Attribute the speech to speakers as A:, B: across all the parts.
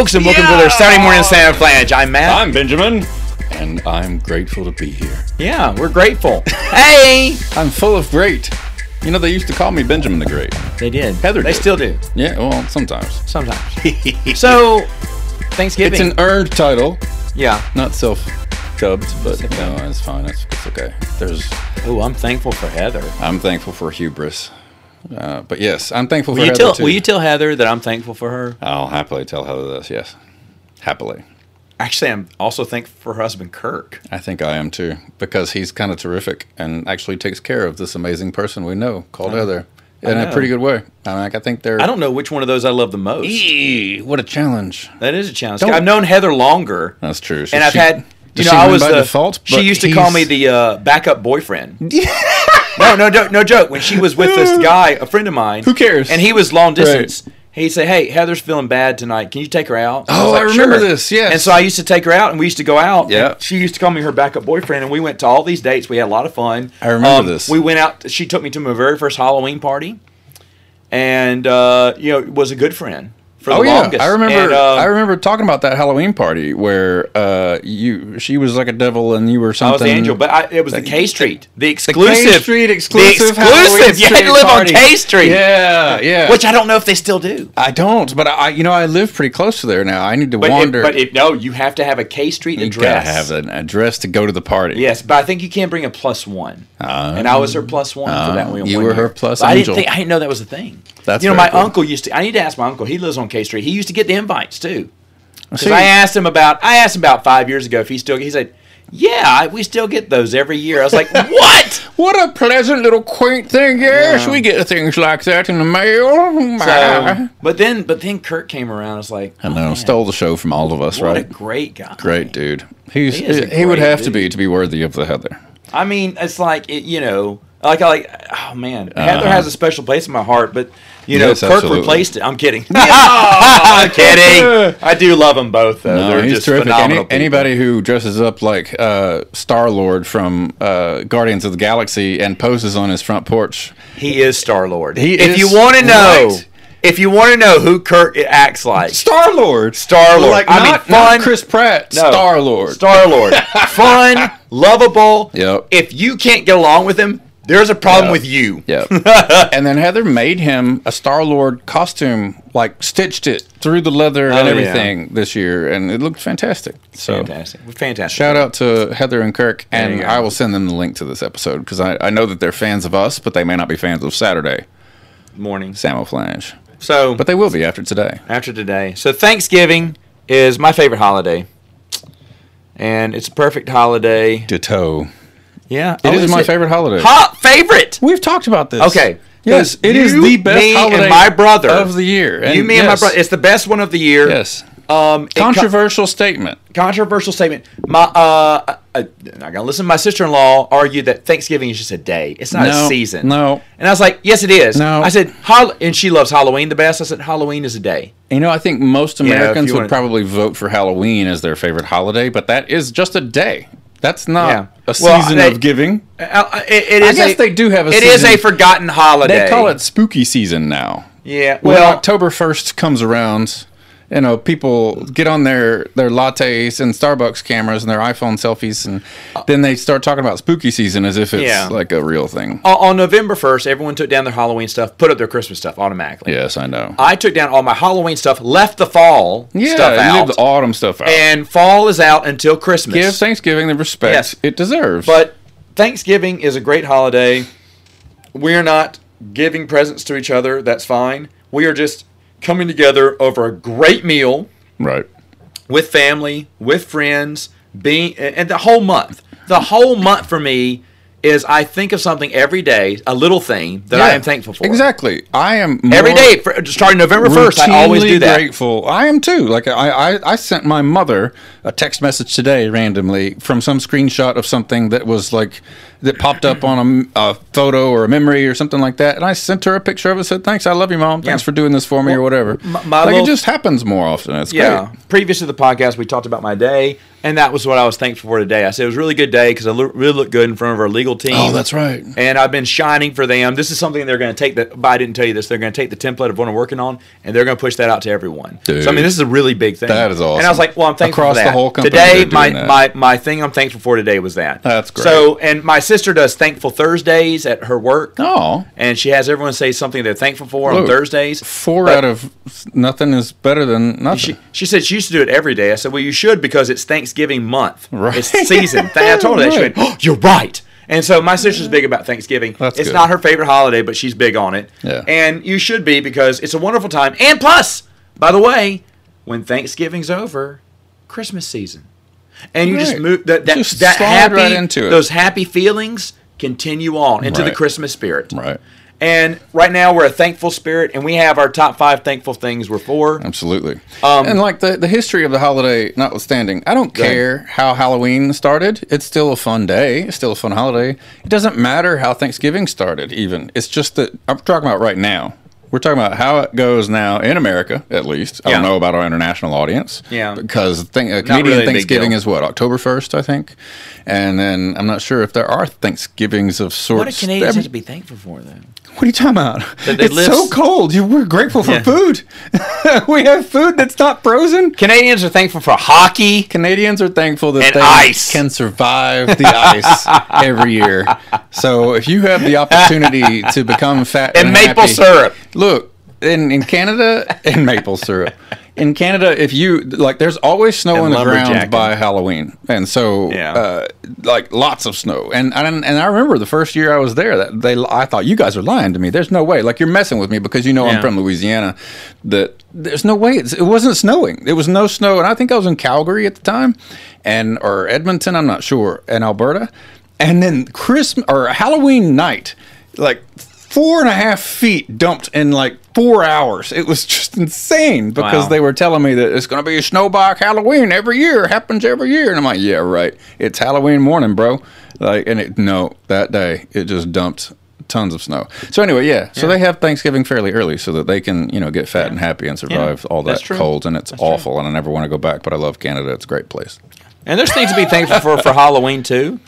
A: folks, and welcome to their Saturday morning Samoflange. I'm Matt.
B: I'm Benjamin, and I'm grateful to be here.
A: yeah, we're grateful. hey,
B: I'm full of great. You know, they used to call me Benjamin the Great.
A: they did.
B: Heather
A: They
B: did.
A: still do
B: Yeah, well, sometimes.
A: sometimes. so, Thanksgiving.
B: It's an earned title,
A: yeah.
B: not self-dubbed, but you know, it's fine. It's, it's okay. There's.
A: Oh, I'm thankful for Heather.
B: I'm thankful for hubris, uh, but yes, I'm thankful
A: Will
B: for
A: you
B: Heather
A: tell
B: too.
A: Will you tell Heather that I'm thankful for her?
B: I'll happily tell Heather this. Yes, happily.
A: Actually, I'm also thankful for her husband Kirk.
B: I think I am too, because he's kind of terrific and actually takes care of this amazing person we know called Heather in a pretty good way. I, mean, like, I think they're.
A: I don't know which one of those I love the most.
B: Eee, what a challenge.
A: That is a challenge.
B: Don't-
A: I've known Heather longer,
B: That's true.
A: and I've had. You know, I was the
B: default.
A: She used to call me the uh, backup boyfriend. no, no, no, no joke. When she was with this guy, a friend of mine.
B: Who cares?
A: And he was long distance. He'd say, "Hey, Heather's feeling bad tonight. Can you take her out?" And
B: Oh,
A: was
B: I remember this, Yeah.
A: And so I used to take her out, and we used to go out.
B: Yeah.
A: She used to call me her backup boyfriend, and we went to all these dates. We had a lot of fun.
B: I remember this.
A: We went out. She took me to my very first Halloween party, and uh, you know, was a good friend for the
B: Oh yeah. I remember.
A: And, uh,
B: I remember talking about that Halloween party where uh, you she was like a devil and you were something.
A: I was the angel, but I, it was the K Street, the
B: the
A: exclusive
B: K Street exclusive.
A: The exclusive. You had to live
B: party.
A: on K Street,
B: Yeah, yeah.
A: which I don't know if they still do.
B: I don't, but I, you know, I live pretty close to there now. I need to
A: But, it,
B: wander.
A: but it, no, you have to have a K Street
B: you
A: address.
B: gotta have an address to go to the party.
A: Yes, but I think you can't bring a plus one. and I was her plus one for that
B: Ah,
A: one.
B: you were
A: year.
B: her plus
A: I didn't think I didn't know that was a thing.
B: That's
A: you know, my
B: cool.
A: uncle used to. I need to ask my uncle. He lives on K Street. He used to get the invites too. Because I asked him about. I asked him about five years ago if he still. He said, "Yeah, I, we still get those every year." I was like, "What?"
B: What a pleasant little quaint thing. Yes,
A: Yeah.
B: we get things like that in the mail.
A: Oh, so, but then, but then Kurt came around. I was like,
B: I
A: oh,
B: know, stole the show from all of us, right?
A: What a
B: right?
A: great guy.
B: Great dude. He's
A: He
B: he, would have to be to be worthy of the Heather.
A: I mean, it's like it, you know, like I like. Oh man, Heather
B: Uh-huh.
A: has a special place in my heart, but you know,
B: Yes,
A: Kirk
B: absolutely.
A: replaced it. I'm kidding. I'm kidding. I do love them both. Though.
B: No,
A: They're
B: he's
A: just
B: terrific.
A: phenomenal.
B: Any, anybody who dresses up like uh, Star Lord from uh, Guardians of the Galaxy and poses on his front porch,
A: he is Star Lord.
B: He
A: if
B: is
A: you want to know,
B: right.
A: if you want to know who Kirk acts like,
B: Star Lord,
A: Star-Lord.
B: like
A: I mean,
B: not,
A: fun-
B: not Chris Pratt,
A: No.
B: Star Lord.
A: Star Lord, fun, lovable.
B: Yep.
A: If you can't get along with him, there's a problem with you.
B: Yep. and then Heather made him a Star Lord costume, like stitched it through the leather and
A: Oh, yeah.
B: everything this year, and it looked fantastic. So
A: Fantastic. Fantastic.
B: shout out to Heather and Kirk, and. I will send them the link to this episode because I, I know that they're fans of us, but they may not be fans of Saturday, morning Samoflange.
A: So,
B: But they will be after today.
A: after today. So Thanksgiving is my favorite holiday. And it's a perfect holiday.
B: Ditto.
A: Yeah.
B: It
A: Oh,
B: is my favorite holiday.
A: Hot favorite.
B: We've talked about this.
A: Okay.
B: Yes, it is
A: You,
B: the best
A: me,
B: holiday
A: and my brother
B: of the year.
A: you, me, and my brother. It's the best one of the year.
B: Yes.
A: Um, it co-
B: Controversial statement.
A: controversial statement. My, uh, I, I gotta listen. My sister-in-law argued that Thanksgiving is just a day. It's not
B: No,
A: a season.
B: no.
A: And I was like, yes, it is.
B: No.
A: I said, and she loves Halloween the best. I said, Halloween is a day.
B: You know, I think most Americans
A: you
B: would
A: wanna-
B: probably vote for Halloween as their favorite holiday, but that is just a day. That's not
A: Yeah.
B: a
A: Well,
B: season
A: they-
B: of giving.
A: Uh, it, it
B: I guess
A: a-
B: they do have a
A: It is
B: season.
A: a forgotten holiday.
B: They call it spooky season now.
A: Yeah.
B: When
A: Well,
B: October 1st comes around, you know, people get on their, their lattes and Starbucks cameras and their iPhone selfies, and then they start talking about spooky season as if it's
A: Yeah.
B: like a real thing.
A: on, on November first, everyone took down their Halloween stuff, put up their Christmas stuff automatically.
B: Yes, I know.
A: I took down all my Halloween stuff, left the fall
B: yeah,
A: stuff out,
B: the autumn stuff out.
A: and fall is out until Christmas.
B: Give Thanksgiving the respect
A: Yes.
B: it deserves.
A: But Thanksgiving is a great holiday. We're not giving presents to each other. That's fine. We are just coming together over a great meal
B: right.
A: with family, with friends, being and the whole month. The whole month for me is I think of something every day, a little thing that I am thankful for.
B: Exactly. I am
A: Every day, for, starting November first, I always do that.
B: Grateful. I am too. Like I, I, I sent my mother a text message today randomly from some screenshot of something that was like that popped up on a, a photo or a memory or something like that, and I sent her a picture of it. Said, "Thanks, I love you, mom. Thanks
A: Yeah.
B: for doing this for me or whatever."
A: my
B: like
A: little-
B: it just happens more often. It's
A: Yeah.
B: great.
A: Previous to the podcast, we talked about my day. And that was what I was thankful for today. I said it was a really good day because I lo- really looked good in front of our legal team.
B: Oh, that's right.
A: And I've been shining for them. This is something they're going to take. That, but I didn't tell you this. They're going to take the template of what I'm working on, and they're going to push that out to everyone.
B: Dude.
A: so I mean, this is a really big thing.
B: That is awesome.
A: And I was like, well, I'm thankful
B: Across
A: for
B: the
A: that.
B: whole company,
A: today, my,
B: that.
A: my my thing I'm thankful for today was that.
B: That's great.
A: So, and my sister does thankful Thursdays at her work.
B: Oh,
A: And she has everyone say something they're thankful for on Thursdays.
B: four
A: But-
B: out of nothing is better than nothing.
A: She, she said she used to do it every day. I said, well, you should because it's Thanksgiving month.
B: Right.
A: It's season. I told her that. She went, oh, you're right. And so my sister's big about Thanksgiving.
B: That's
A: it's
B: good.
A: not her favorite holiday, but she's big on it.
B: Yeah.
A: And you should be because it's a wonderful time. And plus, by the way, when Thanksgiving's over, Christmas season. And you just move that that,
B: Just
A: that happy
B: right into it.
A: those happy feelings continue on into the Christmas spirit.
B: right.
A: And right now we're a thankful spirit and we have our top five thankful things we're for.
B: Absolutely.
A: Um,
B: and like the, the history of the holiday notwithstanding, I don't
A: ahead.
B: care how Halloween started. It's still a fun day. It's still a fun holiday. It doesn't matter how Thanksgiving started, even. It's just that I'm talking about right now. We're talking about how it goes now in America, at least. I don't know about our international audience.
A: Yeah.
B: Because thing, uh, Canadian
A: really
B: Thanksgiving is what, October 1st, I think? And then I'm not sure if there are Thanksgivings of sorts.
A: What do Canadians have to be thankful for, though?
B: what are you talking about? It's
A: live-
B: so cold. You, we're grateful for
A: Yeah.
B: food. we have food that's not frozen.
A: Canadians are thankful for hockey.
B: Canadians are thankful that
A: And
B: they
A: ice.
B: can survive the ice every year. So if you have the opportunity to become fat
A: And
B: and,
A: maple
B: happy-
A: syrup.
B: Look in in Canada and maple syrup. In Canada, if you like, there's always snow
A: And
B: on the ground by Halloween, and so
A: Yeah.
B: uh, like lots of snow. And, and and I remember the first year I was there, that they I thought you guys are lying to me. There's no way. Like you're messing with me because you know
A: Yeah.
B: I'm from Louisiana. That there's no way. It's, it wasn't snowing. It was no snow, and I think I was in Calgary at the time, and or Edmonton. I'm not sure, in Alberta. And then Christmas or Halloween night, like four and a half feet dumped in like four hours. It was just insane because
A: Wow.
B: they were telling me that it's going to be a snowbike Halloween every year. Happens every year, and I'm like, yeah, right. It's Halloween morning, bro. Like, and it no, that day it just dumped tons of snow. So anyway, yeah. So
A: Yeah.
B: they have Thanksgiving fairly early so that they can you know get fat and happy and survive all that cold. And it's
A: That's true.
B: awful, and I never want to go back. But I love Canada. It's a great place.
A: And there's things to be thankful for for Halloween, too.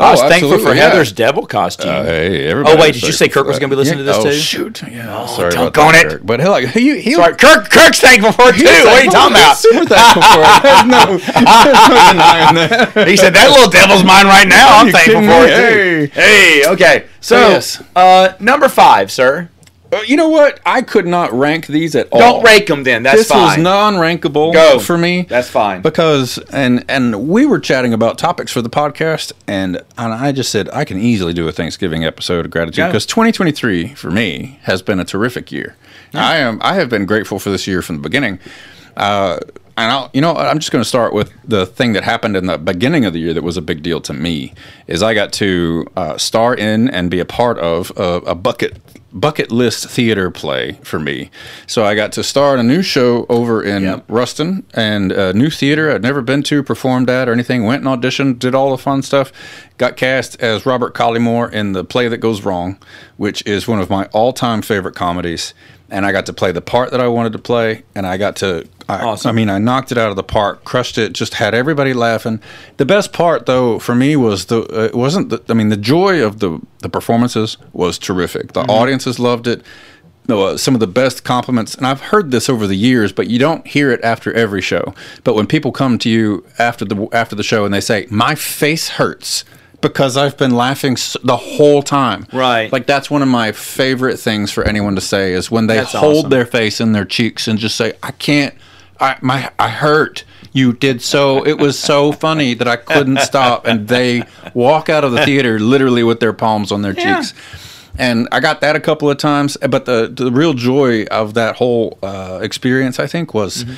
A: I
B: Oh,
A: was thankful for
B: yeah.
A: Heather's devil costume.
B: Uh, hey,
A: Oh, wait, did you say Kirk was gonna be listening
B: that.
A: to this
B: oh,
A: too?
B: Shoot, yeah.
A: Oh,
B: sorry
A: dunk on
B: that,
A: it.
B: Kirk. But hell, he, he
A: Sorry, Kirk, Kirk's thankful for it, too. What are you talking about?
B: Super thankful for it. There's no, there's no denying that.
A: He said, that little devil's mine right now. I'm thankful for it, too. Hey, okay. So,
B: Yes.
A: uh, number five, sir.
B: Uh, you know what? I could not rank these at all.
A: Don't rank them then. That's
B: this was non-rankable
A: Go.
B: for me.
A: That's fine.
B: because and and we were chatting about topics for the podcast, and and I just said I can easily do a Thanksgiving episode of gratitude because 2023 for me has been a terrific year. I am I have been grateful for this year from the beginning. Uh, and I'll, you know, what, I'm just going to start with the thing that happened in the beginning of the year that was a big deal to me. Is I got to uh, star in and be a part of a, a bucket bucket list theater play for me. So I got to star in a new show over in
A: Yep.
B: Ruston and a new theater I'd never been to, performed at or anything. Went and auditioned, did all the fun stuff. Got cast as Robert Colleymoore in the play that goes wrong, which is one of my all-time favorite comedies. And I got to play the part that I wanted to play, and I got to. I,
A: Awesome.
B: I mean, I knocked it out of the park, crushed it, just had everybody laughing. The best part, though, for me was the. Uh, it wasn't the. I mean, the joy of the the performances was terrific. The audiences loved it uh, some of the best compliments, and I've heard this over the years, but you don't hear it after every show. But when people come to you after the after the show and they say, "My face hurts," because I've been laughing the whole time.
A: Right.
B: Like that's one of my favorite things for anyone to say is when they
A: That's
B: hold
A: awesome.
B: their face in their cheeks and just say, "I can't. I my I hurt." You did so. It was so funny that I couldn't stop, and they walk out of the theater literally with their palms on their
A: Yeah.
B: cheeks and I got that a couple of times. But the the real joy of that whole uh, experience, I think, was.
A: Mm-hmm.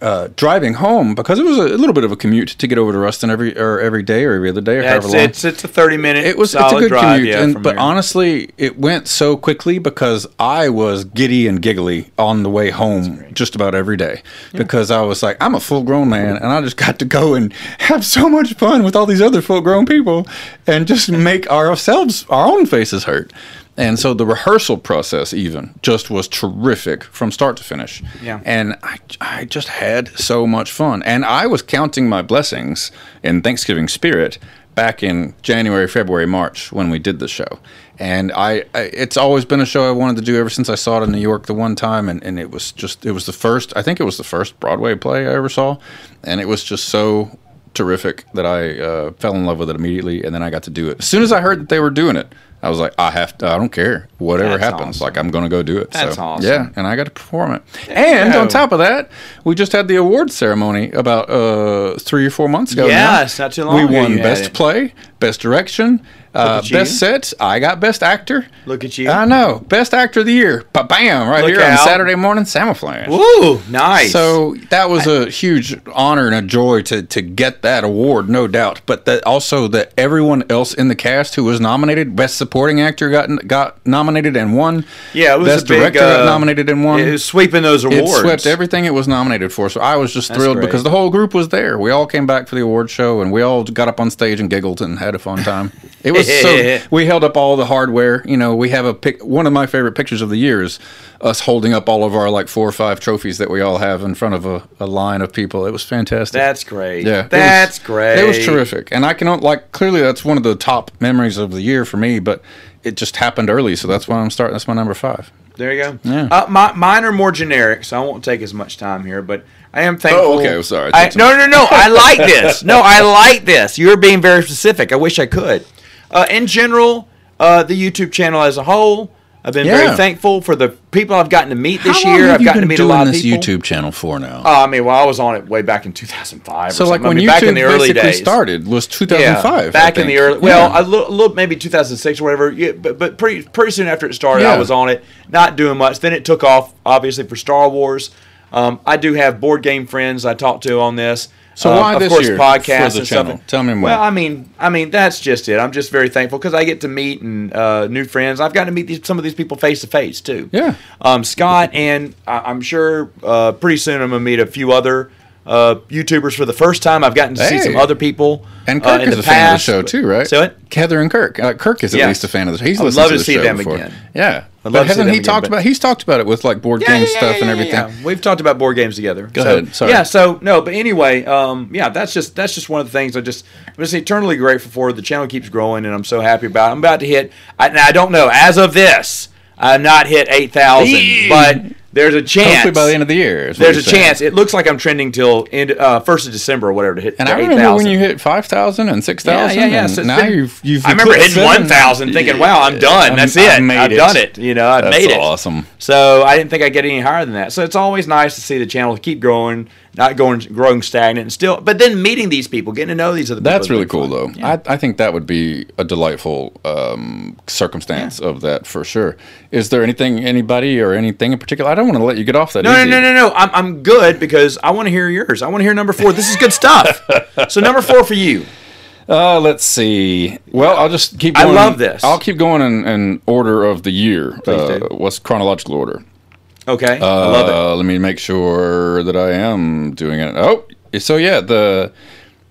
B: Uh, driving home because it was a, little bit of a commute to get over to Ruston every or every day or every other day or
A: Yeah,
B: however
A: it's,
B: long.
A: it's, it's a 30 minute
B: it was it's a good
A: drive,
B: commute,
A: yeah,
B: and, but
A: here.
B: honestly, it went so quickly because I was giddy and giggly on the way home just about every day because I was like, I'm a full grown man, and I just got to go and have so much fun with all these other full grown people and just make ourselves our own faces hurt. And so the rehearsal process, even, just was terrific from start to finish.
A: Yeah.
B: And I, I just had so much fun. And I was counting my blessings in Thanksgiving spirit back in January, February, March when we did the show. And I, I it's always been a show I wanted to do ever since I saw it in New York the one time. And, and it was just, it was the first, I think it was the first Broadway play I ever saw. And it was just so terrific that I uh, fell in love with it immediately, and then I got to do it. As soon as I heard that they were doing it, I was like, I have to. I don't care whatever
A: That's
B: happens.
A: awesome.
B: Like I'm going to go do it.
A: That's
B: so,
A: awesome.
B: Yeah, and I got to perform it. And on top of that, we just had the awards ceremony about uh, three or four months ago. now.
A: Yes, not too long
B: We won best play, best direction. Uh, best set, I got best actor.
A: Look at you.
B: I know, best actor of the year. But bam, right
A: Look
B: here on. Saturday morning, Samoflange.
A: Woo, nice.
B: So that was a huge honor and a joy to to get that award, no doubt. But that also that everyone else in the cast who was nominated, best supporting actor got got nominated and won.
A: yeah, it was
B: best
A: a big,
B: director
A: uh,
B: got nominated and won.
A: It was sweeping those awards.
B: It swept everything it was nominated for. So I was just thrilled
A: great.
B: because the whole group was there. We all came back for the award show and we all got up on stage and giggled and had a fun time. It was so we held up all the hardware. You know, we have a pic. One of my favorite pictures of the year is us holding up all of our like four or five trophies that we all have in front of a, a line of people. It was fantastic.
A: That's great.
B: yeah, it was-
A: that's great.
B: It was terrific, and I can like clearly that's one of the top memories of the year for me. But it just happened early, so that's why I'm starting. That's my number five.
A: There you go.
B: Yeah.
A: Uh, my, mine are more generic, so I won't take as much time here. But I am thankful.
B: Oh, okay, I'm sorry.
A: I, no, no, no. I like this. No, I like this. You're being very specific. I wish I could. Uh, in general, uh, the YouTube channel as a whole, I've been
B: Yeah.
A: very thankful for the people I've gotten to meet this
B: How
A: year. I've gotten to meet a lot of people. Doing this.
B: YouTube channel for now?
A: Oh, I mean, well, I was on it way back in 2005.
B: So
A: or
B: like
A: something. I
B: when
A: mean,
B: YouTube
A: back in the early
B: basically
A: days
B: started was
A: Yeah,
B: 2005.
A: back
B: I
A: in the early, well,
B: Yeah.
A: a little, little maybe 2006 or whatever. Yeah, but but pretty pretty soon after it started,
B: Yeah.
A: I was on it, not doing much. Then it took off, obviously for Star Wars. Um, I do have board game friends I talk to on this.
B: So
A: Um,
B: why
A: of
B: this
A: course,
B: year
A: podcasts
B: for the
A: and stuff.
B: Tell me more.
A: Well, I mean, I mean that's just it. I'm just very thankful because I get to meet and uh, new friends. I've gotten to meet these, some of these people face to face too.
B: Yeah.
A: Um, Scott and I, I'm sure uh, pretty soon I'm gonna meet a few other uh, YouTubers for the first time. I've gotten to see some other people.
B: and
A: uh,
B: Kirk
A: in
B: is
A: the
B: a fan of the
A: past,
B: show too, right?
A: So it.
B: Heather and Kirk. Uh, Kirk is at
A: Yes.
B: least a fan of the show. He's
A: I'd
B: listened
A: love
B: to,
A: to
B: the
A: see
B: show
A: them
B: before.
A: again.
B: Yeah,
A: I'd
B: but
A: love to see
B: hasn't
A: them
B: he
A: again,
B: talked
A: but-
B: about? He's talked about it with like board game stuff and everything.
A: Yeah, We've talked about board games together.
B: Go
A: so,
B: ahead. Sorry.
A: Yeah. So no, but anyway, um, yeah, that's just that's just one of the things I just I'm just eternally grateful for. The channel keeps growing, and I'm so happy about. it. I'm about to hit. I, I don't know as of this, I've not hit eight thousand, but there's a chance.
B: Hopefully by the end of the year.
A: there's a
B: saying.
A: chance. It looks like I'm trending till end, uh, first of December or whatever to hit.
B: And I remember
A: 8,000.
B: when you hit five thousand and six
A: Yeah,
B: thousand.
A: yeah, yeah. So
B: now
A: been-
B: you've you've.
A: I remember hitting one thousand, thinking, "Wow, I'm done.
B: I'm-
A: That's
B: I
A: it.
B: made
A: I've
B: it.
A: done it. You know, I've
B: That's
A: made it.
B: awesome.
A: So I didn't think I'd get any higher than that. So it's always nice to see the channel keep growing, not going growing stagnant, and still. But then meeting these people, getting to know these other people.
B: That's really cool,
A: fun.
B: though.
A: Yeah.
B: I, I think that would be a delightful um, circumstance of that for sure. Is there anything, anybody, or anything in particular? I don't want to let you get off that.
A: No, no,
B: easy.
A: no, no, no. I'm, I'm good because I want to hear yours. I want to hear number four. This is good stuff. so number four for you.
B: Uh, let's see. Well, I'll just keep. Going.
A: I love this.
B: I'll keep going in, in order of the year. Uh. What's chronological order?
A: Okay,
B: Uh,
A: I love it.
B: Let me make sure that I am doing it. Oh, so yeah, the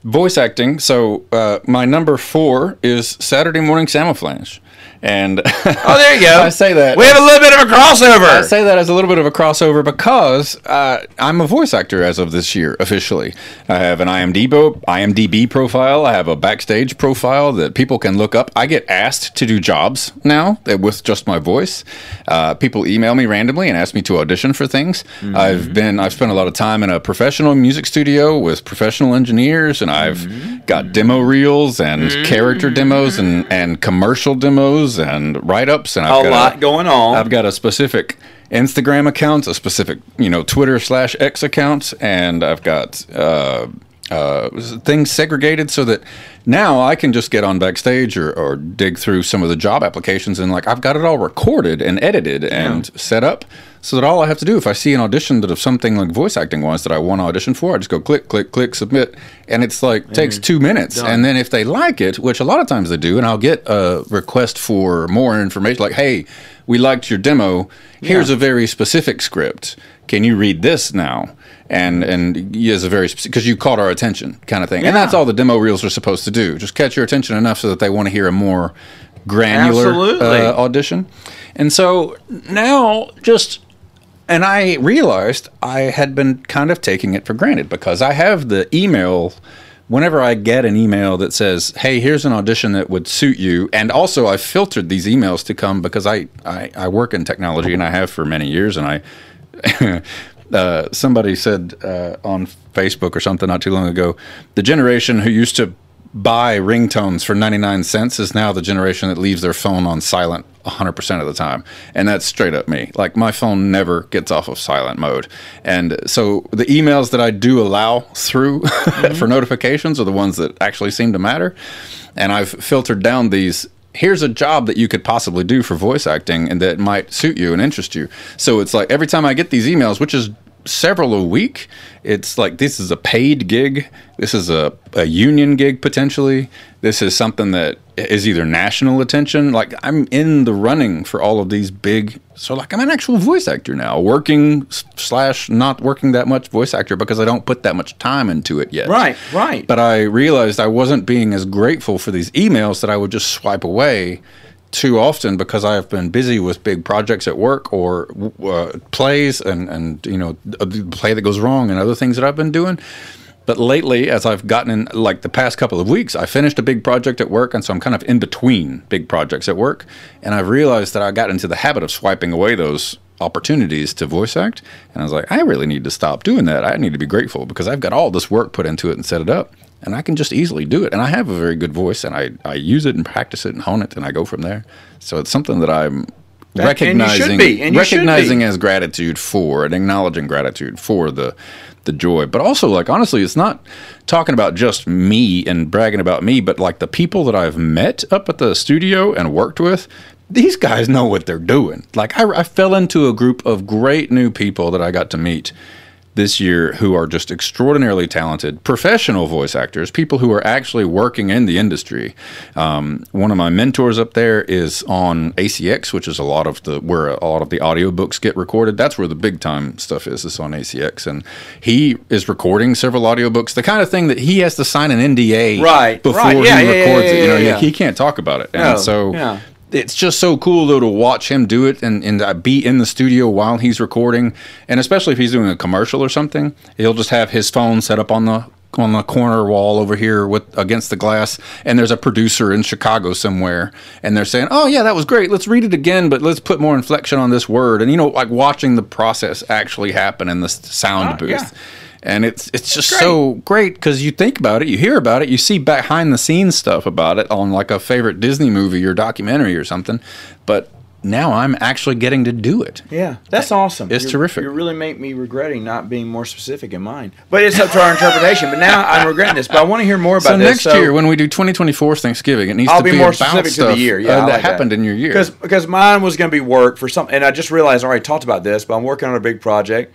B: voice acting. So uh, my number four is Saturday Morning Samoflange, and
A: Oh, there you go.
B: I say that.
A: We have a little bit of a crossover.
B: I say that as a little bit of a crossover because uh, I'm a voice actor as of this year officially. I have an IMDb, IMDb profile. I have a backstage profile that people can look up. I get asked to do jobs now with just my voice. Uh, people email me randomly and ask me to audition for things.
A: Mm-hmm.
B: I've been I've spent a lot of time in a professional music studio with professional engineers, and I've
A: Mm-hmm.
B: got demo reels and character demos and and commercial demos and write ups and I've
A: a
B: got
A: lot going on.
B: I've got a specific Instagram account, a specific you know Twitter slash X account, and I've got uh, uh, things segregated so that now I can just get on backstage or, or dig through some of the job applications and like I've got it all recorded and edited and set up so that all I have to do if I see an audition that of something like voice acting wise that I want to audition for, I just go click, click, click, submit, and it's like takes two minutes. And then if they like it, which a lot of times they do, and I'll get a request for more information, like, hey, we liked your demo. Here's a very specific script. Can you read this now? And and is a very because you caught our attention kind of thing. And that's all the demo reels are supposed to do. Just catch your attention enough so that they want to hear a more granular uh, audition. And so now just and I realized I had been kind of taking it for granted because I have the email whenever I get an email that says, "Hey, here's an audition that would suit you." And also I filtered these emails to come because I I, I work in technology and I have for many years and I uh, somebody said uh, on Facebook or something not too long ago, the generation who used to buy ringtones for 99 cents is now the generation that leaves their phone on silent 100% of the time. And that's straight up me. Like my phone never gets off of silent mode. And so the emails that I do allow through mm-hmm. for notifications are the ones that actually seem to matter. And I've filtered down these here's a job that you could possibly do for voice acting and that might suit you and interest you. So it's like every time I get these emails, which is several a week, it's like this is a paid gig. This is a, a union gig potentially. This is something that is either national attention. Like I'm in the running for all of these big. So like I'm an actual voice actor now, working slash not working that much voice actor because I don't put that much time into it yet.
A: Right, right.
B: But I realized I wasn't being as grateful for these emails that I would just swipe away too often because I have been busy with big projects at work or uh, plays and and you know a play that goes wrong and other things that I've been doing. But lately, as I've gotten in, like the past couple of weeks, I finished a big project at work, and so I'm kind of in between big projects at work. And I've realized that I got into the habit of swiping away those opportunities to voice act. And I was like, I really need to stop doing that. I need to be grateful because I've got all this work put into it and set it up, and I can just easily do it. And I have a very good voice, and I, I use it and practice it and hone it, and I go from there. So it's something that I'm
A: That- and you should
B: recognizing
A: be, and you should
B: recognizing as gratitude for and acknowledging gratitude for the the joy but also like honestly it's not talking about just me and bragging about me but like the people that i've met up at the studio and worked with these guys know what they're doing like i, I fell into a group of great new people that i got to meet this year who are just extraordinarily talented professional voice actors, people who are actually working in the industry. Um, one of my mentors up there is on ACX, which is a lot of the where a lot of the audiobooks get recorded. That's where the big time stuff is. Is on ACX, and he is recording several audiobooks. The kind of thing that he has to sign an NDA
A: Right,
B: before
A: right. Yeah,
B: he
A: yeah, yeah,
B: records it. You
A: yeah,
B: know,
A: yeah,
B: he, he can't talk about it, and
A: No,
B: so
A: yeah.
B: It's just so cool though to watch him do it and, and uh, be in the studio while he's recording. And especially if he's doing a commercial or something he'll just have his phone set up on the on the corner wall over here with against the glass. And there's a producer in Chicago somewhere. And they're saying oh yeah that was great. Let's read it again but let's put more inflection on this word. And you know like watching the process actually happen in the sound
A: Ah,
B: booth.
A: yeah.
B: And it's it's just
A: Great.
B: so great because you think about it, you hear about it, you see behind the scenes stuff about it on like a favorite Disney movie or documentary or something. But now I'm actually getting to do it.
A: Yeah, that's awesome.
B: It's
A: You're-
B: terrific.
A: You really make me regretting not being more specific in mine. But it's up to our interpretation. But now I'm regretting this. But I want to hear more about this.
B: So
A: this.
B: next year, when we do 2024 Thanksgiving, it needs
A: I'll
B: to
A: be,
B: be
A: more specific to the year. Yeah,
B: uh,
A: I
B: that
A: like
B: happened in your year.
A: Because because mine was going to be work for some, and I just realized I already talked about this, but I'm working on a big project.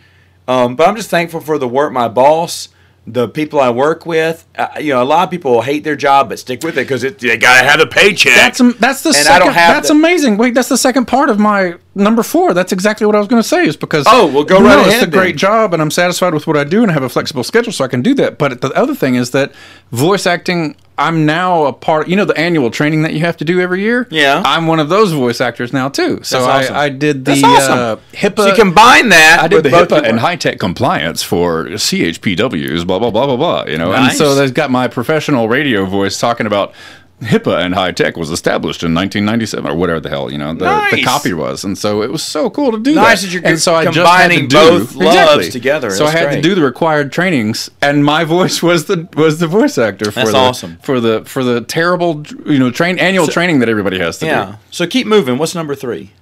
A: Um, but I'm just thankful for the work my boss, the people I work with. Uh, you know, a lot of people hate their job but stick with it because they got to have a paycheck.
B: That's that's the
A: And I
B: second.
A: don't have
B: That's
A: the-
B: amazing. Wait, that's the second part of my number four. That's exactly what I was going to say. Is because
A: Oh, well, go
B: no,
A: right
B: It's
A: ahead
B: a great job, and I'm satisfied with what I do, and I have a flexible schedule, so I can do that. But the other thing is that voice acting. I'm now a part. You know the annual training that you have to do every year.
A: Yeah.
B: I'm one of those voice actors now too. So
A: awesome.
B: I, I did the
A: awesome.
B: uh, HIPAA.
A: so you combine that.
B: I did
A: with
B: the HIPAA and HITECH compliance for CHPWs, blah blah blah blah blah. You know, and so they've got my professional radio voice talking about HIPAA and HITECH was established in 1997 or whatever the hell you know the, the copy was, and so it was so cool to do
A: Nice
B: that.
A: that you're
B: and so I just had to do,
A: both loves together.
B: So I had
A: great.
B: to do the required trainings, and my voice was the was the voice actor for
A: That's
B: the
A: awesome.
B: for the for the terrible you know train annual training that everybody has to
A: Yeah.
B: do.
A: So keep moving. What's number three?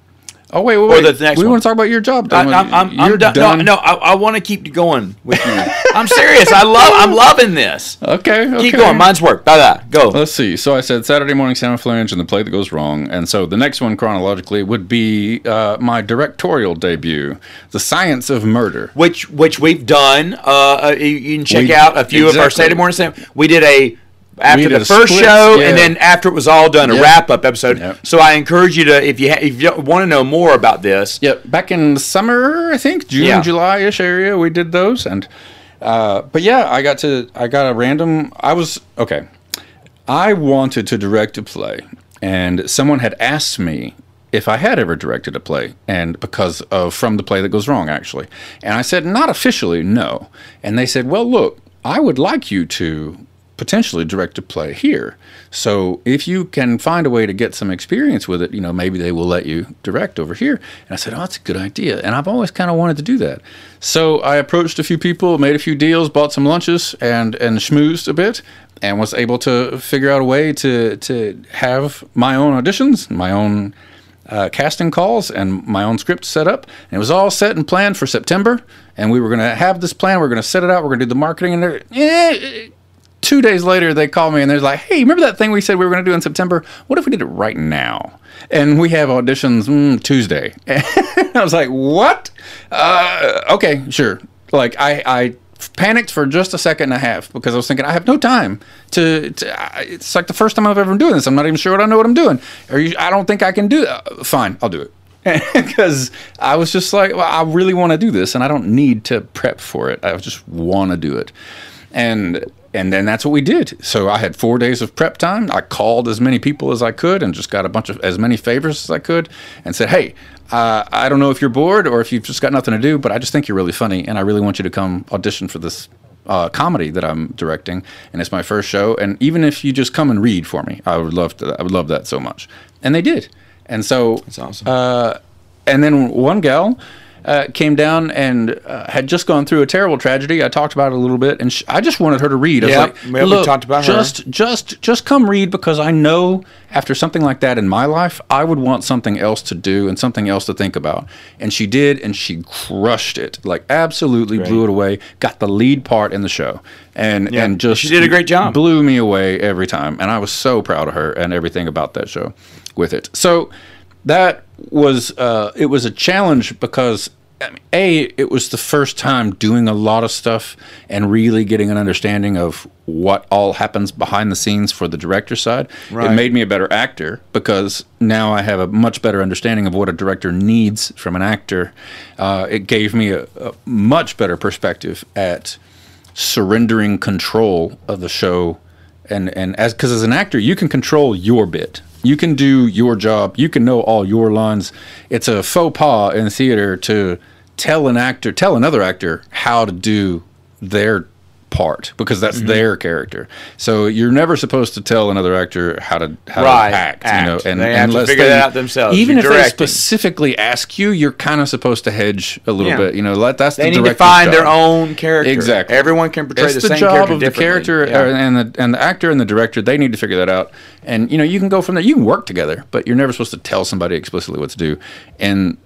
B: Oh wait, wait, wait.
A: the next
B: we
A: one.
B: want to talk about your job.
A: I, I'm, I'm, I'm done.
B: done.
A: No, no, I, I want to keep going with you. I'm serious. I love. I'm loving this.
B: Okay, okay.
A: Keep going. Mine's work. Bye bye. Go.
B: Let's see. So I said Saturday morning Samoflange and the play that goes wrong, and so the next one chronologically would be uh, my directorial debut, The Science of Murder.
A: which which we've done. Uh, uh, you, you can check
B: We-
A: out a few of our. Saturday morning. Sam- We did a after the first
B: split,
A: show,
B: yeah.
A: and then after it was all done, a
B: Yep.
A: wrap up episode.
B: Yep.
A: So I encourage you to if you ha- if you want to know more about this.
B: Yep, back in the summer, I think June,
A: Yeah.
B: July ish area, we did those, and uh, but yeah, I got to I got a random. I was okay. I wanted to direct a play and someone had asked me if I had ever directed a play, and because of from the play that goes wrong, actually, and I said not officially, no, and they said, well, look, I would like you to potentially direct to play here. So if you can find a way to get some experience with it, you know, maybe they will let you direct over here. And I said, oh, that's a good idea. And I've always kind of wanted to do that. So I approached a few people, made a few deals, bought some lunches, and and schmoozed a bit, and was able to figure out a way to to have my own auditions, my own uh, casting calls and my own script set up. And it was all set and planned for September. And we were going to have this plan. We are going to set it out. We're going to do the marketing. And eh, two days later, they call me and they're like, "Hey, remember that thing we said we were going to do in September? What if we did it right now?" And we have auditions mm, Tuesday. I was like, "What? Uh, okay, sure." Like I, I panicked for just a second and a half because I was thinking I have no time to. to it's like the first time I've ever been doing this. I'm not even sure what I know what I'm doing. Or you, I don't think I can do it. Fine, I'll do it because I was just like, well, I really want to do this, and I don't need to prep for it. I just want to do it, and and then that's what we did. So I had four days of prep time. I called as many people as I could and just got a bunch of as many favors as I could, and said, hey. Uh, I don't know if you're bored or if you've just got nothing to do, but I just think you're really funny, and I really want you to come audition for this uh, comedy that I'm directing, and it's my first show. And even if you just come and read for me, I would love to. I would love that so much. And they did. And so
A: That's awesome.
B: Uh, and then one gal uh, came down and uh, had just gone through a terrible tragedy. I talked about it a little bit, and sh- I just wanted her to read. I
A: Yeah,
B: was like,
A: yeah, we talked about her."
B: just, just, just come read because I know after something like that in my life, I would want something else to do and something else to think about." And she did, and she crushed it, like absolutely blew it away. Got the lead part in the show, and
A: Yeah,
B: and just
A: she did a great job.
B: Blew me away every time, and I was so proud of her and everything about that show with it. So that was uh, it was a challenge because I mean, a it was the first time doing a lot of stuff and really getting an understanding of what all happens behind the scenes for the director side.
A: Right.
B: It made me a better actor because now I have a much better understanding of what a director needs from an actor. Uh, it gave me a, a much better perspective at surrendering control of the show and and as because as an actor you can control your bit you can do your job. You can know all your lines. It's a faux pas in theater to tell an actor tell another actor how to do their part because that's their character so you're never supposed to tell another actor how to how
A: Right,
B: to act,
A: act.
B: you know and
A: They have to
B: unless
A: figure that out themselves.
B: even if they specifically ask you you're kind of supposed to hedge a little
A: Yeah.
B: bit you know let that's
A: they
B: the
A: need to find their own character.
B: Exactly.
A: Everyone can portray
B: It's
A: the,
B: the,
A: same
B: job
A: character
B: of the character
A: Yeah.
B: uh, and the and the actor and the director. They need to figure that out. And you know, you can go from there. You can work together, but you're never supposed to tell somebody explicitly what to do. And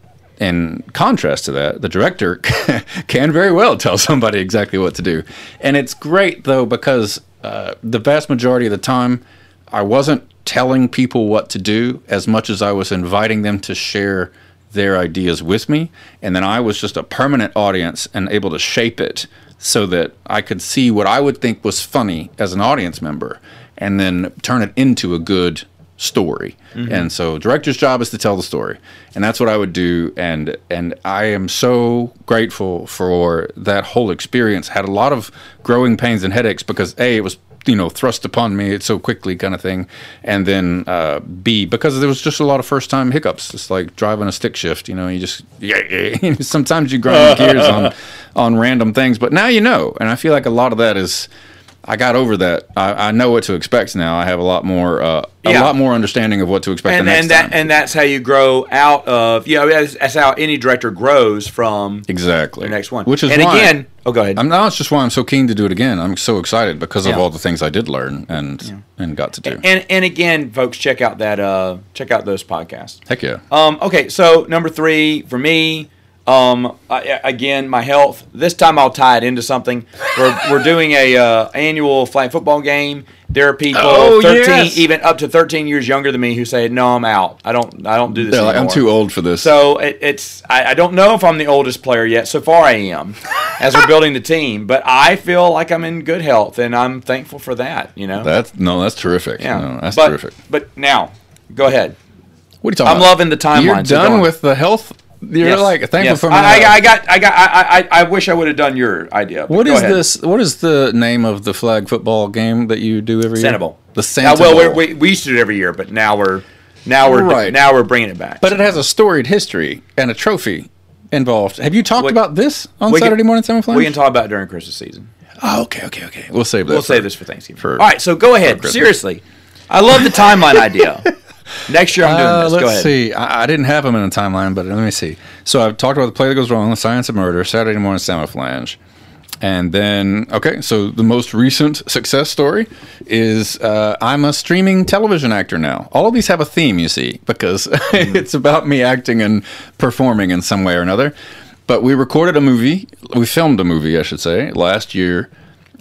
B: in contrast to that, the director can very well tell somebody exactly what to do. And it's great though because uh, the vast majority of the time, I wasn't telling people what to do as much as I was inviting them to share their ideas with me. And then I was just a permanent audience and able to shape it so that I could see what I would think was funny as an audience member and then turn it into a good story. And so director's job is to tell the story. And that's what I would do. And and I am so grateful for that whole experience. Had a lot of growing pains and headaches because A it was you know thrust upon me it so quickly kind of thing. And then uh, b because there was just a lot of first time hiccups. It's like driving a stick shift you know you just yeah, sometimes you grind gears on on random things. But now you know. And i feel like a lot of that is i got over that i, I know what to expect now i have a lot more uh, a lot more understanding of what to expect
A: and
B: the next
A: and that
B: time
A: and that's how you grow out of you know that's, that's how any director grows from
B: exactly
A: the next one.
B: which is
A: and
B: why
A: again, oh, go ahead.
B: I'm now. It's just why I'm so keen to do it again. I'm so excited because of all the things I did learn and and got to do.
A: and and again, folks, check out that uh check out those podcasts.
B: Heck yeah.
A: Um, okay, so number three for me, um, I, again, my health. This time I'll tie it into something. We're, we're doing a uh, annual flag football game. There are people
B: Oh,
A: 13,
B: yes.
A: even up to 13 years younger than me who say, "No, I'm out. I don't. I don't do this
B: like, I'm too old for this.
A: So it, it's I, I don't know if I'm the oldest player yet. So far, I am, as we're building the team. But I feel like I'm in good health, and I'm thankful for that. You know.
B: That's no, that's terrific.
A: yeah.
B: No, that's
A: but,
B: terrific.
A: But now, go ahead.
B: What are you talking
A: I'm
B: about?
A: loving the timeline,
B: You're done
A: on.
B: with the health. You're
A: Yes.
B: like thankful
A: Yes.
B: for
A: I,
B: my
A: I, I
B: health.
A: got. I got. I, I. I wish I would have done your idea.
B: What is
A: ahead.
B: this? What is the name of the flag football game that you do every year?
A: Sanibel.
B: the
A: Uh,
B: Santa.
A: well,
B: Bowl.
A: we we used to do it every year, but now we're now we're
B: Right.
A: now we're bringing it back.
B: but it has a storied history and a trophy involved. Have you talked
A: We-
B: about this on
A: We can-
B: Saturday morning Flames?
A: we can talk about it during Christmas season.
B: Oh, okay, okay, okay. We'll save that.
A: We'll
B: for-
A: save this for Thanksgiving.
B: for-
A: All right, so go ahead. Seriously, I love the timeline idea. Next year I'm doing
B: Uh,
A: this.
B: let's
A: Go ahead.
B: see. I, I didn't have them in a timeline, but let me see. So I've talked about the play that goes wrong, the science of murder, Saturday morning Flange, and then okay. So the most recent success story is uh, I'm a streaming television actor now. All of these have a theme, you see, because it's about me acting and performing in some way or another. But we recorded a movie. We filmed a movie, I should say, last year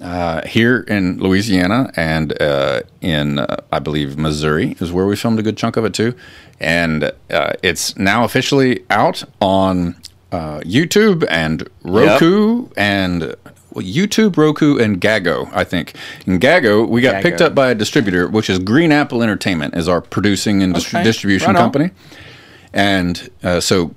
B: uh, here in Louisiana and uh, in, uh, I believe, Missouri is where we filmed a good chunk of it too. And uh, it's now officially out on uh, YouTube and Roku and well, YouTube, Roku, and Gago, I think. In Gago, we got picked up by a distributor, which is Green Apple Entertainment, is our producing and distri-
A: Okay.
B: distribution
A: Right
B: company. And uh, so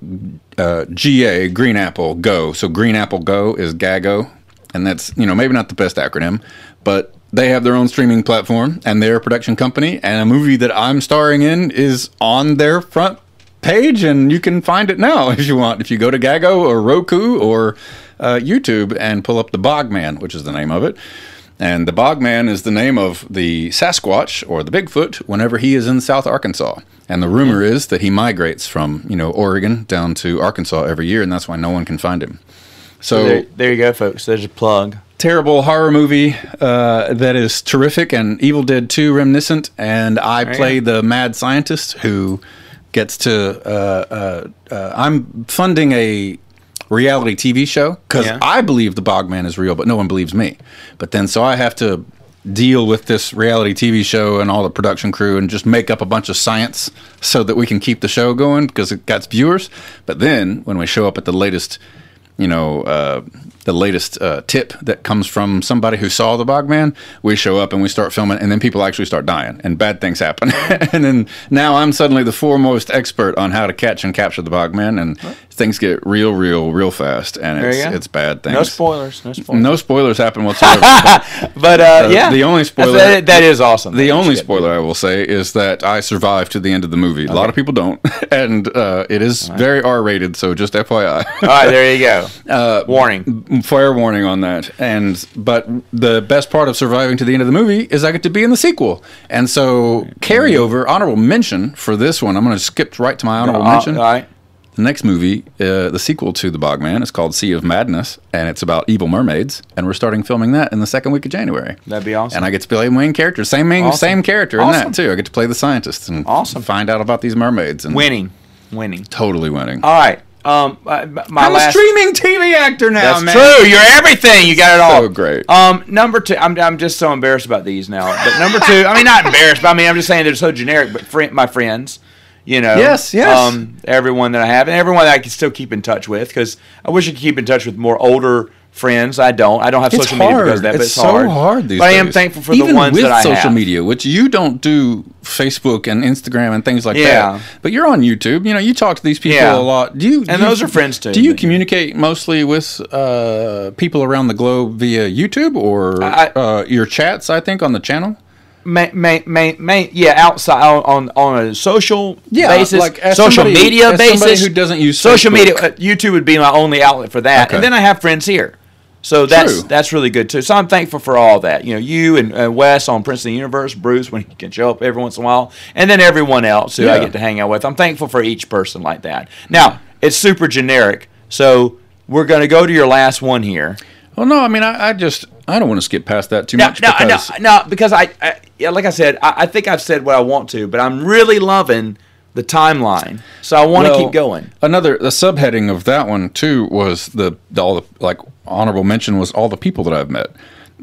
B: uh, GA, Green Apple Go. So Green Apple Go is Gago. And that's, you know, maybe not the best acronym, but they have their own streaming platform and they're a production company. And a movie that I'm starring in is on their front page. And you can find it now if you want. If you go to Gago or Roku or uh, YouTube and pull up The Bogman, which is the name of it. And the Bogman is the name of the Sasquatch or the Bigfoot whenever he is in South Arkansas. And the rumor is that he migrates from, you know, Oregon down to Arkansas every year, and that's why no one can find him. So,
A: There, there you go, folks. There's a plug.
B: terrible horror movie uh, that is terrific and Evil Dead 2 reminiscent. And I play the mad scientist who gets to. Uh, uh, uh, I'm funding a reality TV show because
A: Yeah.
B: I believe the Bogman is real, but no one believes me. But then, so I have to deal with this reality TV show and all the production crew and just make up a bunch of science so that we can keep the show going because it gets viewers. But then when we show up at the latest, you know, uh, the latest uh, tip that comes from somebody who saw the Bogman, we show up and we start filming, and then people actually start dying and bad things happen. and then now I'm suddenly the foremost expert on how to catch and capture the Bogman, and things get real, real, real fast, and
A: There
B: it's, it's bad things.
A: No spoilers. No spoilers.
B: No spoilers happen whatsoever.
A: But uh, yeah,
B: the only spoiler-
A: that, that is awesome.
B: The only spoiler I will say is that I survived to the end of the movie. A lot of people don't, and uh, it is very R-rated. So just FYI,
A: All right, there you go.
B: Uh,
A: Warning.
B: Fair warning on that. And but the best part of surviving to the end of the movie is I get to be in the sequel, and so carryover honorable mention for this one. I'm going to skip right to my honorable
A: Uh,
B: mention.
A: all right.
B: The next movie, uh, the sequel to The Bogman, is called Sea of Madness, and it's about evil mermaids. And we're starting filming that in the second week of January.
A: That'd be awesome.
B: And I get to play the main character, same main,
A: Awesome.
B: same character in that too. I get to play the scientist and
A: Awesome.
B: find out about these mermaids and
A: Winning. Winning.
B: totally winning.
A: All right. Um, my
B: I'm
A: last.
B: a streaming TV actor now,
A: That's
B: man.
A: true. You're everything. You got it all.
B: So great.
A: Um, number two. I'm, I'm just so embarrassed about these now. But number two. I mean, not embarrassed, but I mean, I'm just saying they're so generic. But friend, my friends, you know.
B: Yes, yes.
A: Um, everyone that I have, and everyone that I can still keep in touch with, because I wish I could keep in touch with more older friends. I don't. I don't have
B: It's
A: social media because that. But
B: it's,
A: it's,
B: so
A: hard.
B: hard these
A: But
B: days.
A: I am thankful for
B: Even
A: the ones
B: with
A: that I
B: social
A: have.
B: media, which you don't do Facebook and Instagram and things like
A: Yeah.
B: that. But you're on YouTube. You know, you talk to these people
A: Yeah.
B: a lot. Do you?
A: And
B: you-
A: those are friends, too,
B: Do you communicate mostly with uh, people around the globe via YouTube or
A: I-
B: uh, your chats? I think on the channel.
A: Main, main, main, main, yeah, outside on, on on a social
B: Yeah,
A: basis,
B: like
A: social
B: somebody-
A: media
B: as somebody
A: basis.
B: who doesn't use
A: social
B: Facebook.
A: media, uh, YouTube would be my only outlet for that,
B: Okay.
A: and then I have friends here, so that's
B: True.
A: that's really good too. So I'm thankful for all that. You know, you and uh, Wes on Princeton Universe, Bruce when he can show up every once in a while, and then everyone else who I get to hang out with. I'm thankful for each person like that. Now it's super generic, so we're going to go to your last one here.
B: Well, no, I mean, I, I just I don't want to skip past that too much
A: no,
B: because
A: no, no, because I, I yeah, like I said, I, I think I've said what I want to, but I'm really loving the timeline, so I want to
B: Well,
A: keep going.
B: Another the subheading of that one too was the, the all the like honorable mention was all the people that I've met.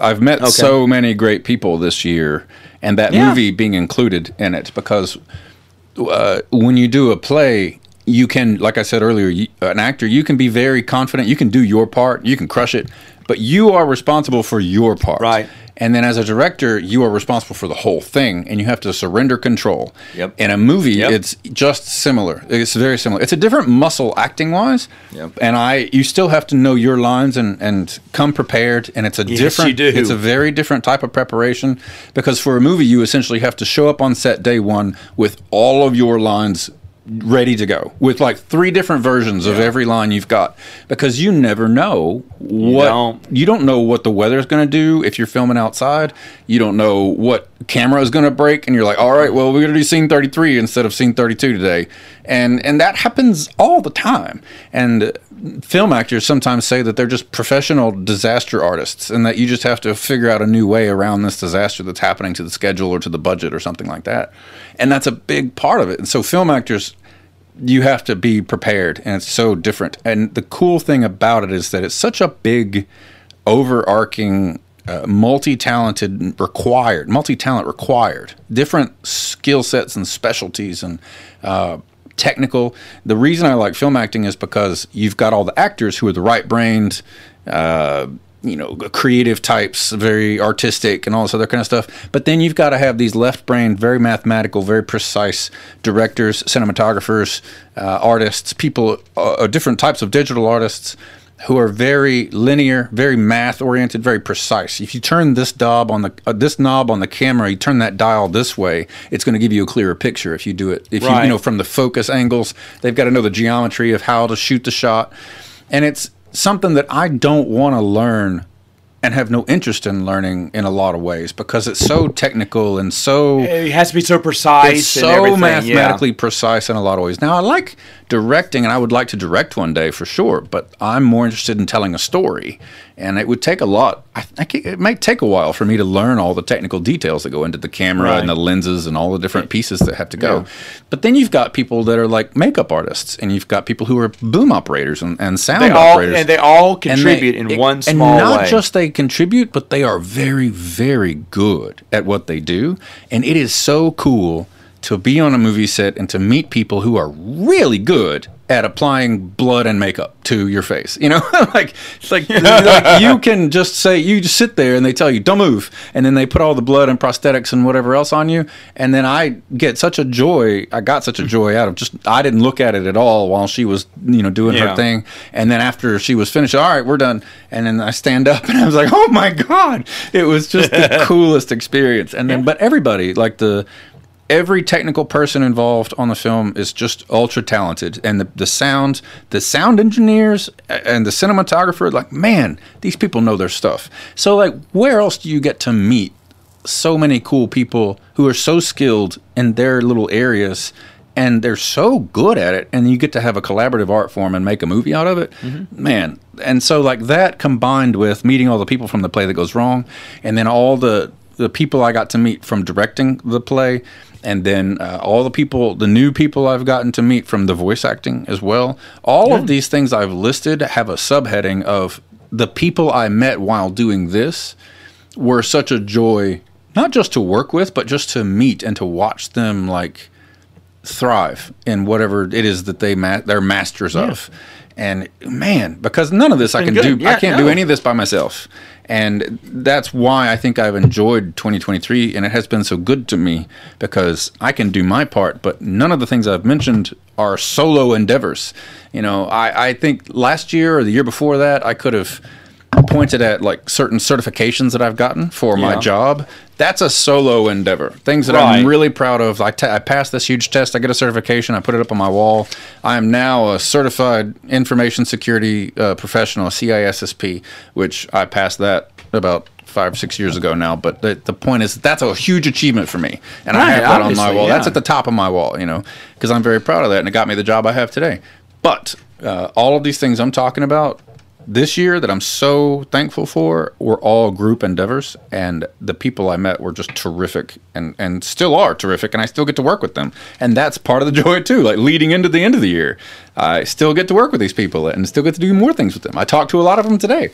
B: I've met
A: Okay.
B: so many great people this year, and that
A: Yeah.
B: movie being included in it because uh, when you do a play, you can, like I said earlier, you, an actor you can be very confident. You can do your part. You can crush it, but you are responsible for your part.
A: Right.
B: And then as a director, you are responsible for the whole thing and you have to surrender control.
A: Yep.
B: In a movie,
A: Yep.
B: it's just similar. It's very similar. It's a different muscle acting wise.
A: Yep.
B: And I you still have to know your lines and, and come prepared and it's a
A: Yes,
B: different
A: you do.
B: it's a very different type of preparation because for a movie you essentially have to show up on set day one with all of your lines ready to go with like three different versions of every line you've got because you never know what
A: don't.
B: you don't know what the weather's going to do if you're filming outside. You don't know what camera is going to break and you're like all right well we're going to do scene 33 instead of scene 32 today. And and that happens all the time. And film actors sometimes say that they're just professional disaster artists and that you just have to figure out a new way around this disaster that's happening to the schedule or to the budget or something like that. And that's a big part of it. And so film actors you have to be prepared and it's so different. And the cool thing about it is that it's such a big overarching uh, multi-talented required multi-talent required different skill sets and specialties and uh, technical. The reason i like film acting is because you've got all the actors who are the right brained uh, you know creative types very artistic and all this other kind of stuff. But then you've got to have these left brained very mathematical very precise directors cinematographers uh, artists people uh, different types of digital artists who are very linear, very math oriented, very precise. If you turn this knob on the uh, this knob on the camera, you turn that dial this way, it's going to give you a clearer picture. If you do it, if you, you know from the focus angles, they've got to know the geometry of how to shoot the shot, and it's something that I don't want to learn and have no interest in learning in a lot of ways because it's so technical and so
A: It has to be so precise.
B: so mathematically
A: Yeah.
B: precise in a lot of ways. Now, I like directing, and I would like to direct one day for sure. But I'm more interested in telling a story, and it would take a lot. I think it might take a while for me to learn all the technical details that go into the camera
A: Right.
B: and the lenses and all the different pieces that have to go. But then you've got people that are like makeup artists, and you've got people who are boom operators and, and sound
A: They all
B: operators
A: and they all
B: and they-
A: contribute in
B: it-
A: one small and
B: not
A: way.
B: just they contribute, but they are very, very good at what they do, and it is so cool to be on a movie set and to meet people who are really good at applying blood and makeup to your face. You know, like it's like, like you can just say you just sit there and they tell you don't move, and then they put all the blood and prosthetics and whatever else on you, and then I get such a joy. I got such a joy out of just I didn't look at it at all while she was you know doing
A: Yeah.
B: her thing, and then after she was finished, all right, we're done, and then I stand up and I was like, oh my god, it was just the coolest experience. And then but everybody like the every technical person involved on the film is just ultra talented. And the, the sound the sound engineers and the cinematographer like man these people know their stuff. So like where else do you get to meet so many cool people who are so skilled in their little areas and they're so good at it and you get to have a collaborative art form and make a movie out of it? Mm-hmm. Man. And so like that combined with meeting all the people from the play that goes wrong and then all the the people i got to meet from directing the play and then uh, all the people the new people i've gotten to meet from the voice acting as well. All of these things i've listed have a subheading of the people i met while doing this were such a joy not just to work with but just to meet and to watch them like thrive in whatever it is that they ma- they're masters of and man because none of this i can
A: good.
B: do i can't
A: no.
B: do any of this by myself and that's why i think i've enjoyed 2023 and it has been so good to me because i can do my part but none of the things i've mentioned are solo endeavors you know i, I think last year or the year before that i could have pointed at like certain certifications that I've gotten for my job. That's a solo endeavor. Things that
A: Right.
B: I'm really proud of. I ta- passed this huge test. I get a certification. I put it up on my wall. I am now a certified information security uh, professional, a CISSP, which I passed that about five six years ago now. But the, the point is that's a huge achievement for me, and I
A: Right,
B: have that on my wall. That's at the top of my wall, you know, because I'm very proud of that, and it got me the job I have today. But uh, all of these things I'm talking about this year that I'm so thankful for were all group endeavors, and the people I met were just terrific, and and still are terrific, and I still get to work with them, and that's part of the joy too. Like leading into the end of the year, I still get to work with these people and still get to do more things with them. I talked to a lot of them today.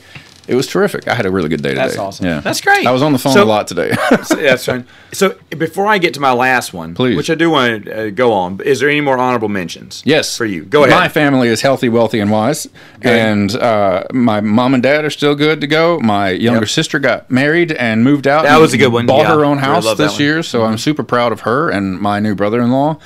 B: It was terrific. I had a really good day today.
A: That's awesome.
B: Yeah,
A: That's great.
B: I was on the phone
A: So-
B: a lot today.
A: So, that's fine. So before I get to my last one,
B: Please.
A: which I do want to uh, go on, is there any more honorable mentions?
B: Yes,
A: for you. Go ahead.
B: My family is healthy, wealthy, and wise, and uh, my mom and dad are still good to go. My younger
A: Yep.
B: sister got married and moved out.
A: That was a good one.
B: Bought
A: Yeah.
B: her own house this.
A: Mm-hmm.
B: year, so I'm super proud of her and my new brother-in-law.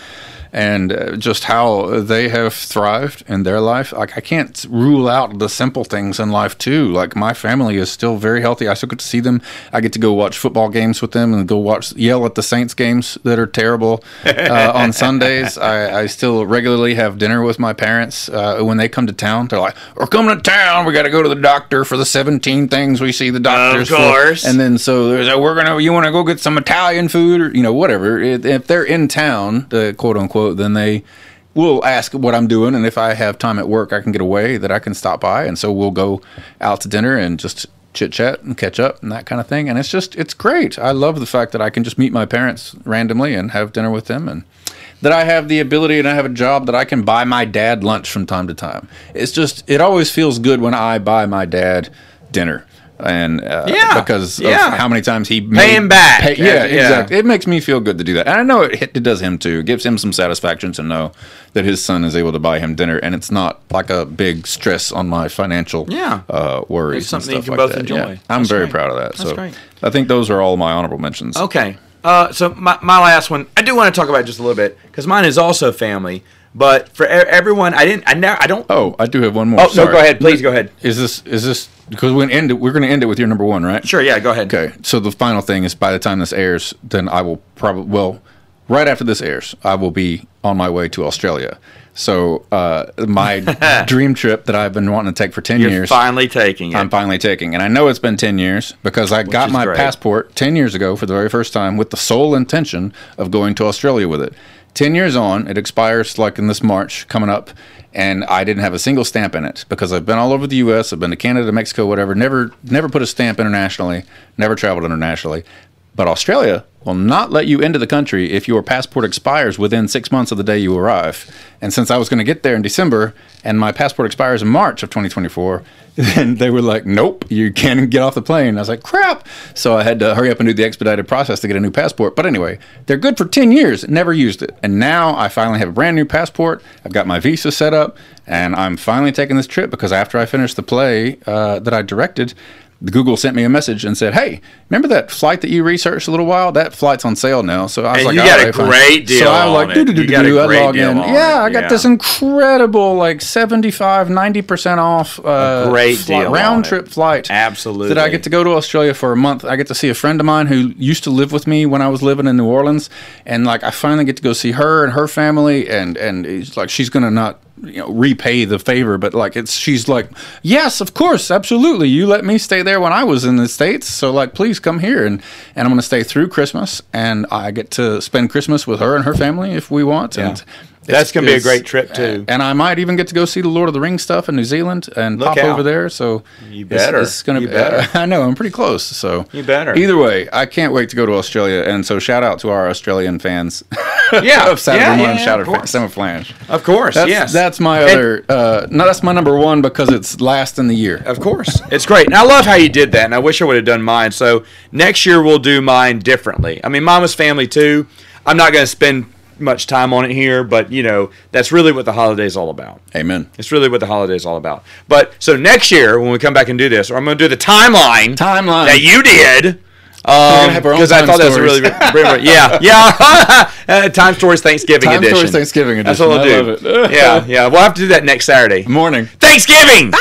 B: And uh, just how they have thrived in their life. Like I can't rule out the simple things in life too. Like my family is still very healthy. I still get to see them. I get to go watch football games with them and go watch yell at the Saints games that are terrible uh, on Sundays. I, I still regularly have dinner with my parents uh, when they come to town. They're like, "We're coming to town. We got to go to the doctor for the 17 things we see the doctors for."
A: course.
B: And then so there's a, we're gonna you want to go get some Italian food or you know whatever. If if they're in town, the quote unquote, then they will ask what I'm doing, and if I have time at work, I can get away that I can stop by, and so we'll go out to dinner and just chit chat and catch up and that kind of thing. And it's just it's great. I love the fact that I can just meet my parents randomly and have dinner with them and. That I have the ability and I have a job that I can buy my dad lunch from time to time. It's just, it always feels good when I buy my dad dinner. And uh,
A: Yeah,
B: because
A: yeah.
B: how many times he
A: Pay him back.
B: pay- yeah,
A: Yeah,
B: exactly. It makes me feel good to do that, and I know it, it does him too. It gives him some satisfaction to know that his son is able to buy him dinner, and it's not like a big stress on my financial
A: Yeah.
B: uh, worries.
A: It's something
B: and
A: you
B: stuff
A: can
B: like
A: both
B: that.
A: enjoy.
B: Yeah. I'm
A: That's
B: very
A: great.
B: proud of that.
A: That's
B: so
A: great.
B: I think those are all my honorable mentions.
A: Okay. Uh, so my, my last one, I do want to talk about just a little bit because mine is also family. But for everyone, I didn't. I never. I don't.
B: Oh, I do have one more.
A: Oh, no, go ahead. Please go ahead.
B: Is this is this because we're gonna end it? We're going to end it with your number one, right?
A: Sure. Yeah. Go ahead.
B: Okay, so the final thing is by the time this airs, then I will probably well, right after this airs, I will be on my way to Australia. So uh, my dream trip that I've been wanting to take for 10
A: You're
B: years,
A: finally taking it.
B: I'm finally taking, and I know it's been ten years because I got my
A: great.
B: passport ten years ago for the very first time with the sole intention of going to Australia with it. Ten years on, it expires like in this March coming up, and I didn't have a single stamp in it because I've been all over the U.S. I've been to Canada, Mexico, whatever. Never, never put a stamp internationally. Never traveled internationally. But Australia will not let you into the country if your passport expires within six months of the day you arrive. And since I was going to get there in December and my passport expires in March of 2024, then they were like, nope, you can't get off the plane. I was like, crap. So I had to hurry up and do the expedited process to get a new passport. But anyway, they're good for 10 years, never used it. And now I finally have a brand new passport. I've got my visa set up, and I'm finally taking this trip because after I finished the play uh, that I directed, Google sent me a message and said, "Hey, remember that flight that you researched a little while? That flight's on sale now." So I was
A: And
B: like,
A: you got a
B: "Alright, fine."
A: great deal
B: So I was like. "Do do do do." I log in. Yeah, I got this incredible, like 75, 90 percent off, uh,
A: great deal
B: round trip flight.
A: Absolutely.
B: That I get to go to Australia for a month. I get to see a friend of mine who used to live with me when I was living in New Orleans, and like I finally get to go see her and her family, and and it's like she's gonna not you know repay the favor, but like it's she's like yes, of course, absolutely. You let me stay there when I was in the states, so like please come here, and and I'm gonna stay through Christmas, and I get to spend Christmas with her and her family if we want, and.
A: That's gonna be a great trip, too.
B: and I might even get to go see the Lord of the Rings stuff in New Zealand and
A: Look
B: pop
A: out.
B: over there. So
A: You better.
B: It's, gonna be.
A: better.
B: I know. I'm pretty close. So
A: You better.
B: Either way, I can't wait to go to Australia. And so shout out to our Australian fans.
A: Yeah,
B: of Saturday
A: yeah,
B: morning
A: yeah,
B: shout
A: of
B: out
A: course.
B: Flange.
A: Of course.
B: That's,
A: yes.
B: that's my
A: And-
B: other. uh, no, that's my number one because it's last in the year.
A: Of course. It's great. And I love how you did that. And I wish I would have done mine. So next year we'll do mine differently. I mean, mine was family too. I'm not going to spend much time on it here, but you know, that's really what the holiday's all about.
B: Amen.
A: It's really what the holiday's all about. But so next year when we come back and do this, or I'm going to do the timeline
B: Timeline.
A: that you did.
B: gonna have our own
A: Because I
B: time
A: thought that was really, really yeah, yeah. uh, time stories Thanksgiving
B: Time
A: edition.
B: Stories Thanksgiving edition.
A: That's what we'll
B: I
A: do.
B: love it.
A: yeah, yeah. We'll have to do that next Saturday.
B: Morning.
A: Thanksgiving.